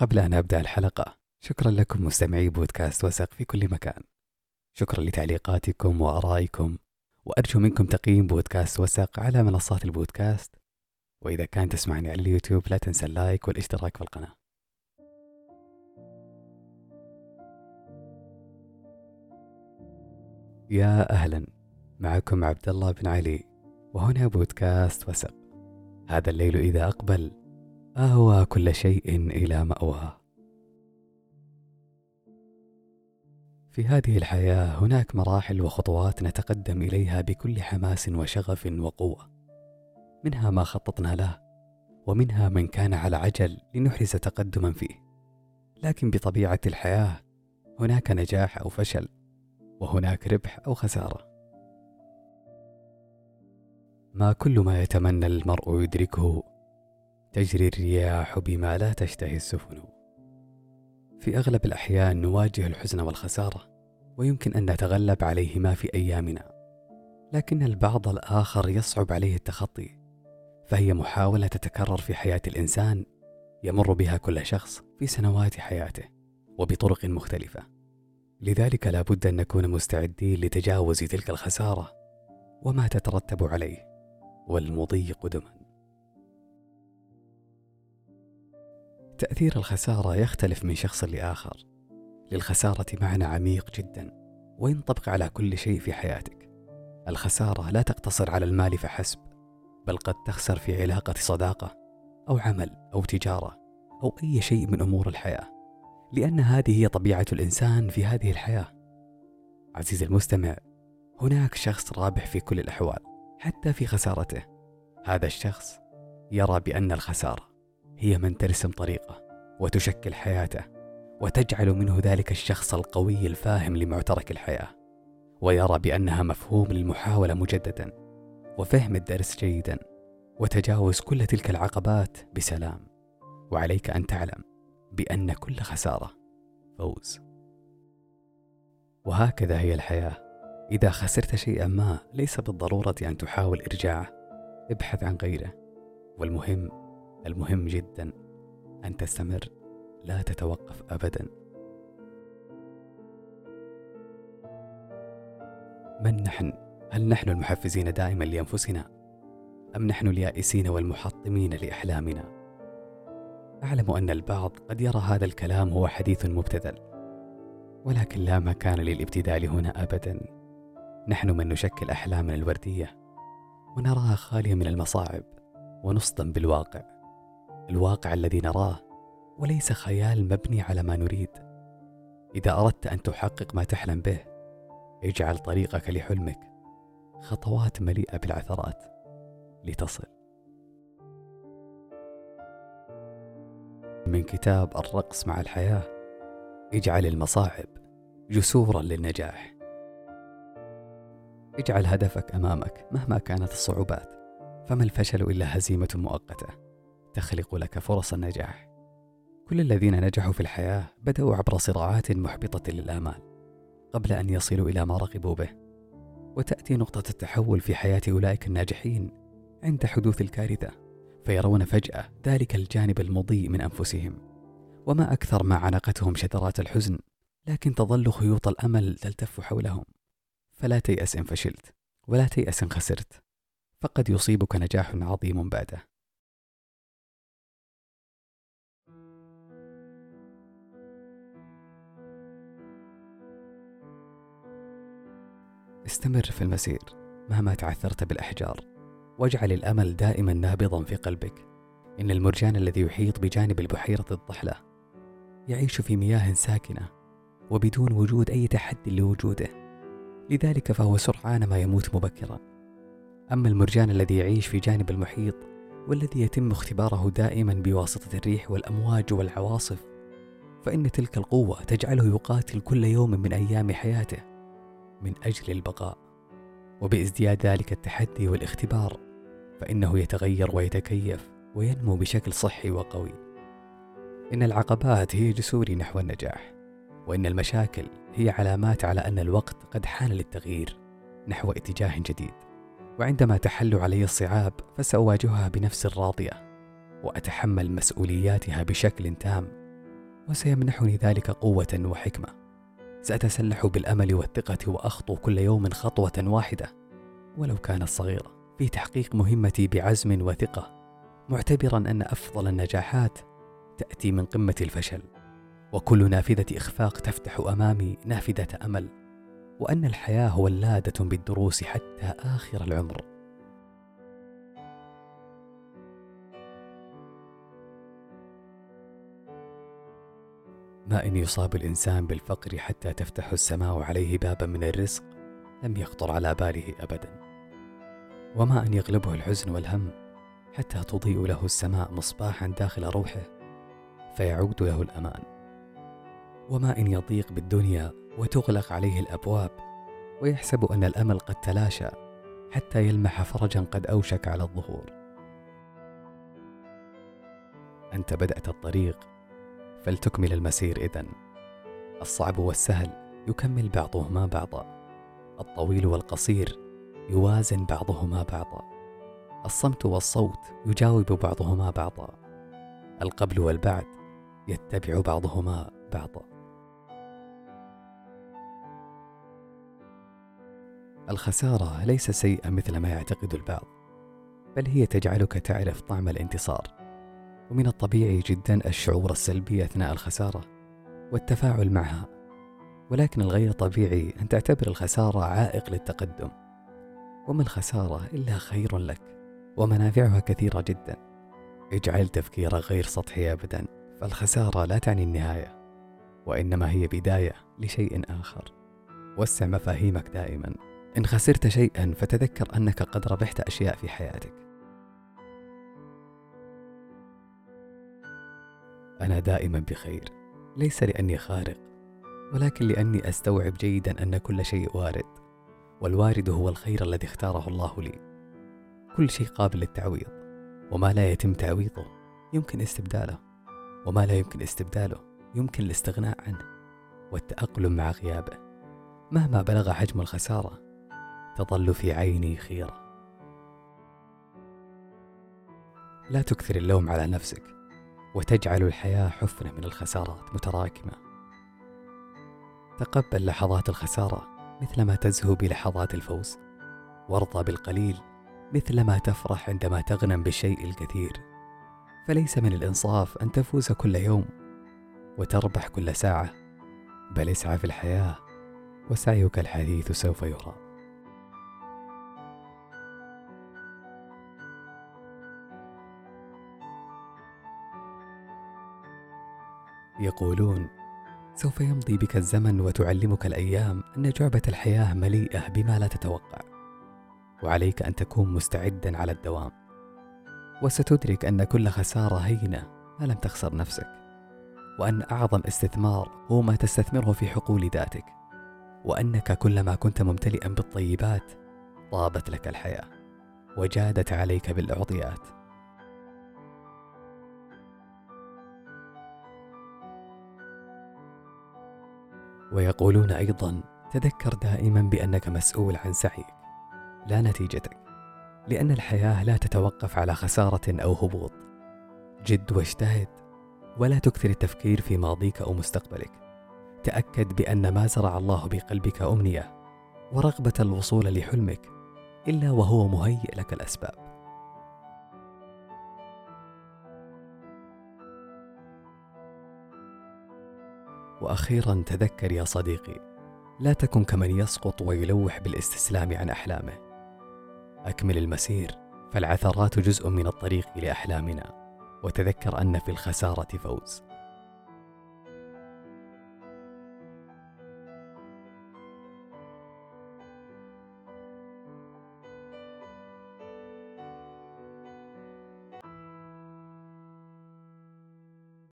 قبل أن أبدأ الحلقة شكرا لكم مستمعي بودكاست وسق في كل مكان. شكرا لتعليقاتكم وآرائكم وأرجو منكم تقييم بودكاست وسق على منصات البودكاست. وإذا كان تسمعني على اليوتيوب لا تنسى اللايك والاشتراك في القناة. يا أهلا معكم عبد الله بن علي وهنا بودكاست وسق هذا الليل إذا أقبل. أهوى كل شيء إلى مأواه في هذه الحياة هناك مراحل وخطوات نتقدم إليها بكل حماس وشغف وقوة. منها ما خططنا له ومنها من كان على عجل لنحرز تقدما فيه. لكن بطبيعة الحياة هناك نجاح أو فشل وهناك ربح أو خسارة. ما كل ما يتمنى المرء يدركه تجري الرياح بما لا تشتهي السفن. في أغلب الأحيان نواجه الحزن والخسارة ويمكن أن نتغلب عليهما في أيامنا. لكن البعض الآخر يصعب عليه التخطي فهي محاولة تتكرر في حياة الإنسان يمر بها كل شخص في سنوات حياته وبطرق مختلفة. لذلك لا بد أن نكون مستعدين لتجاوز تلك الخسارة وما تترتب عليه والمضي قدما. تأثير الخسارة يختلف من شخص لآخر. للخسارة معنى عميق جدا وينطبق على كل شيء في حياتك. الخسارة لا تقتصر على المال فحسب بل قد تخسر في علاقة صداقة أو عمل أو تجارة أو أي شيء من أمور الحياة. لأن هذه هي طبيعة الإنسان في هذه الحياة. عزيزي المستمع هناك شخص رابح في كل الأحوال حتى في خسارته. هذا الشخص يرى بأن الخسارة هي من ترسم طريقه وتشكل حياته وتجعل منه ذلك الشخص القوي الفاهم لمعترك الحياة ويرى بأنها مفهوم للمحاولة مجددا وفهم الدرس جيدا وتجاوز كل تلك العقبات بسلام. وعليك أن تعلم بأن كل خسارة فوز. وهكذا هي الحياة. إذا خسرت شيئا ما ليس بالضرورة أن تحاول إرجاعه ابحث عن غيره. والمهم المهم جدا أن تستمر لا تتوقف أبدا من نحن؟ هل نحن المحفزين دائما لأنفسنا؟ أم نحن اليائسين والمحطمين لأحلامنا؟ أعلم أن البعض قد يرى هذا الكلام هو حديث مبتذل ولكن لا مكان للابتذال هنا أبدا نحن من نشكل أحلامنا الوردية ونراها خالية من المصاعب ونصدم بالواقع الواقع الذي نراه وليس خيال مبني على ما نريد. إذا أردت أن تحقق ما تحلم به اجعل طريقك لحلمك خطوات مليئة بالعثرات. لتصل. من كتاب الرقص مع الحياة اجعل المصاعب جسورا للنجاح. اجعل هدفك أمامك مهما كانت الصعوبات فما الفشل إلا هزيمة مؤقتة. تخلق لك فرص النجاح. كل الذين نجحوا في الحياة بدأوا عبر صراعات محبطة للآمال قبل أن يصلوا إلى ما رغبوا به. وتأتي نقطة التحول في حياة أولئك الناجحين عند حدوث الكارثة فيرون فجأة ذلك الجانب المضيء من أنفسهم. وما أكثر ما عنقتهم شذرات الحزن لكن تظل خيوط الأمل تلتف حولهم. فلا تيأس إن فشلت ولا تيأس إن خسرت فقد يصيبك نجاح عظيم بعده. استمر في المسير مهما تعثرت بالأحجار واجعل الأمل دائما نابضا في قلبك. إن المرجان الذي يحيط بجانب البحيرة الضحلة يعيش في مياه ساكنة وبدون وجود أي تحدي لوجوده. لذلك فهو سرعان ما يموت مبكرا. أما المرجان الذي يعيش في جانب المحيط والذي يتم اختباره دائما بواسطة الريح والأمواج والعواصف فإن تلك القوة تجعله يقاتل كل يوم من أيام حياته. من أجل البقاء وبازدياد ذلك التحدي والاختبار فإنه يتغير ويتكيف وينمو بشكل صحي وقوي. إن العقبات هي جسور نحو النجاح وإن المشاكل هي علامات على أن الوقت قد حان للتغيير نحو اتجاه جديد. وعندما تحل علي الصعاب فسأواجهها بنفس راضيه وأتحمل مسؤولياتها بشكل تام وسيمنحني ذلك قوة وحكمة. سأتسلح بالأمل والثقة وأخطو كل يوم خطوة واحدة. ولو كانت صغيرة في تحقيق مهمتي بعزم وثقة. معتبرا أن أفضل النجاحات تأتي من قمة الفشل. وكل نافذة إخفاق تفتح أمامي نافذة أمل. وأن الحياة ولادة بالدروس حتى آخر العمر. ما إن يصاب الإنسان بالفقر حتى تفتح السماء عليه بابا من الرزق لم يخطر على باله أبدا. وما أن يغلبه الحزن والهم حتى تضيء له السماء مصباحا داخل روحه فيعود له الأمان. وما إن يضيق بالدنيا وتغلق عليه الأبواب ويحسب أن الأمل قد تلاشى حتى يلمح فرجا قد أوشك على الظهور. أنت بدأت الطريق فلتكمل المسير إذن. الصعب والسهل يكمل بعضهما بعضا. الطويل والقصير يوازن بعضهما بعضا. الصمت والصوت يجاوب بعضهما بعضا. القبل والبعد يتبع بعضهما بعضا. الخسارة ليس سيئا مثل ما يعتقد البعض بل هي تجعلك تعرف طعم الانتصار. ومن الطبيعي جدا الشعور السلبي أثناء الخسارة والتفاعل معها ولكن الغير طبيعي أن تعتبر الخسارة عائق للتقدم. وما الخسارة إلا خير لك ومنافعها كثيرة جدا. اجعل تفكيرك غير سطحي ابدا فالخسارة لا تعني النهاية وإنما هي بداية لشيء آخر. وسع مفاهيمك دائما. إن خسرت شيئا فتذكر أنك قد ربحت أشياء في حياتك. أنا دائما بخير. ليس لأني خارق ولكن لأني أستوعب جيدا أن كل شيء وارد والوارد هو الخير الذي اختاره الله لي. كل شيء قابل للتعويض وما لا يتم تعويضه يمكن استبداله وما لا يمكن استبداله يمكن الاستغناء عنه والتأقلم مع غيابه. مهما بلغ حجم الخسارة تظل في عيني خيرة. لا تكثر اللوم على نفسك. وتجعل الحياة حفنة من الخسارات متراكمة. تقبل لحظات الخسارة مثلما تزهو بلحظات الفوز. وارضى بالقليل مثلما تفرح عندما تغنم بالشيء الكثير. فليس من الإنصاف أن تفوز كل يوم وتربح كل ساعة بل اسعى في الحياة وسعيك الحديث سوف يرى. يقولون سوف يمضي بك الزمن وتعلمك الأيام أن جعبة الحياة مليئة بما لا تتوقع وعليك أن تكون مستعدا على الدوام وستدرك أن كل خسارة هينة ما لم تخسر نفسك وأن أعظم استثمار هو ما تستثمره في حقول ذاتك وأنك كلما كنت ممتلئا بالطيبات طابت لك الحياة وجادت عليك بالاعطيات ويقولون أيضا تذكر دائما بأنك مسؤول عن سعيك. لا نتيجتك. لأن الحياة لا تتوقف على خسارة أو هبوط. جد واجتهد ولا تكثر التفكير في ماضيك أو مستقبلك. تأكد بأن ما زرع الله بقلبك أمنية ورغبة الوصول لحلمك إلا وهو مهيئ لك الأسباب. وأخيرا تذكر يا صديقي لا تكن كمن يسقط ويلوح بالاستسلام عن أحلامه. أكمل المسير فالعثرات جزء من الطريق لأحلامنا وتذكر أن في الخسارة فوز.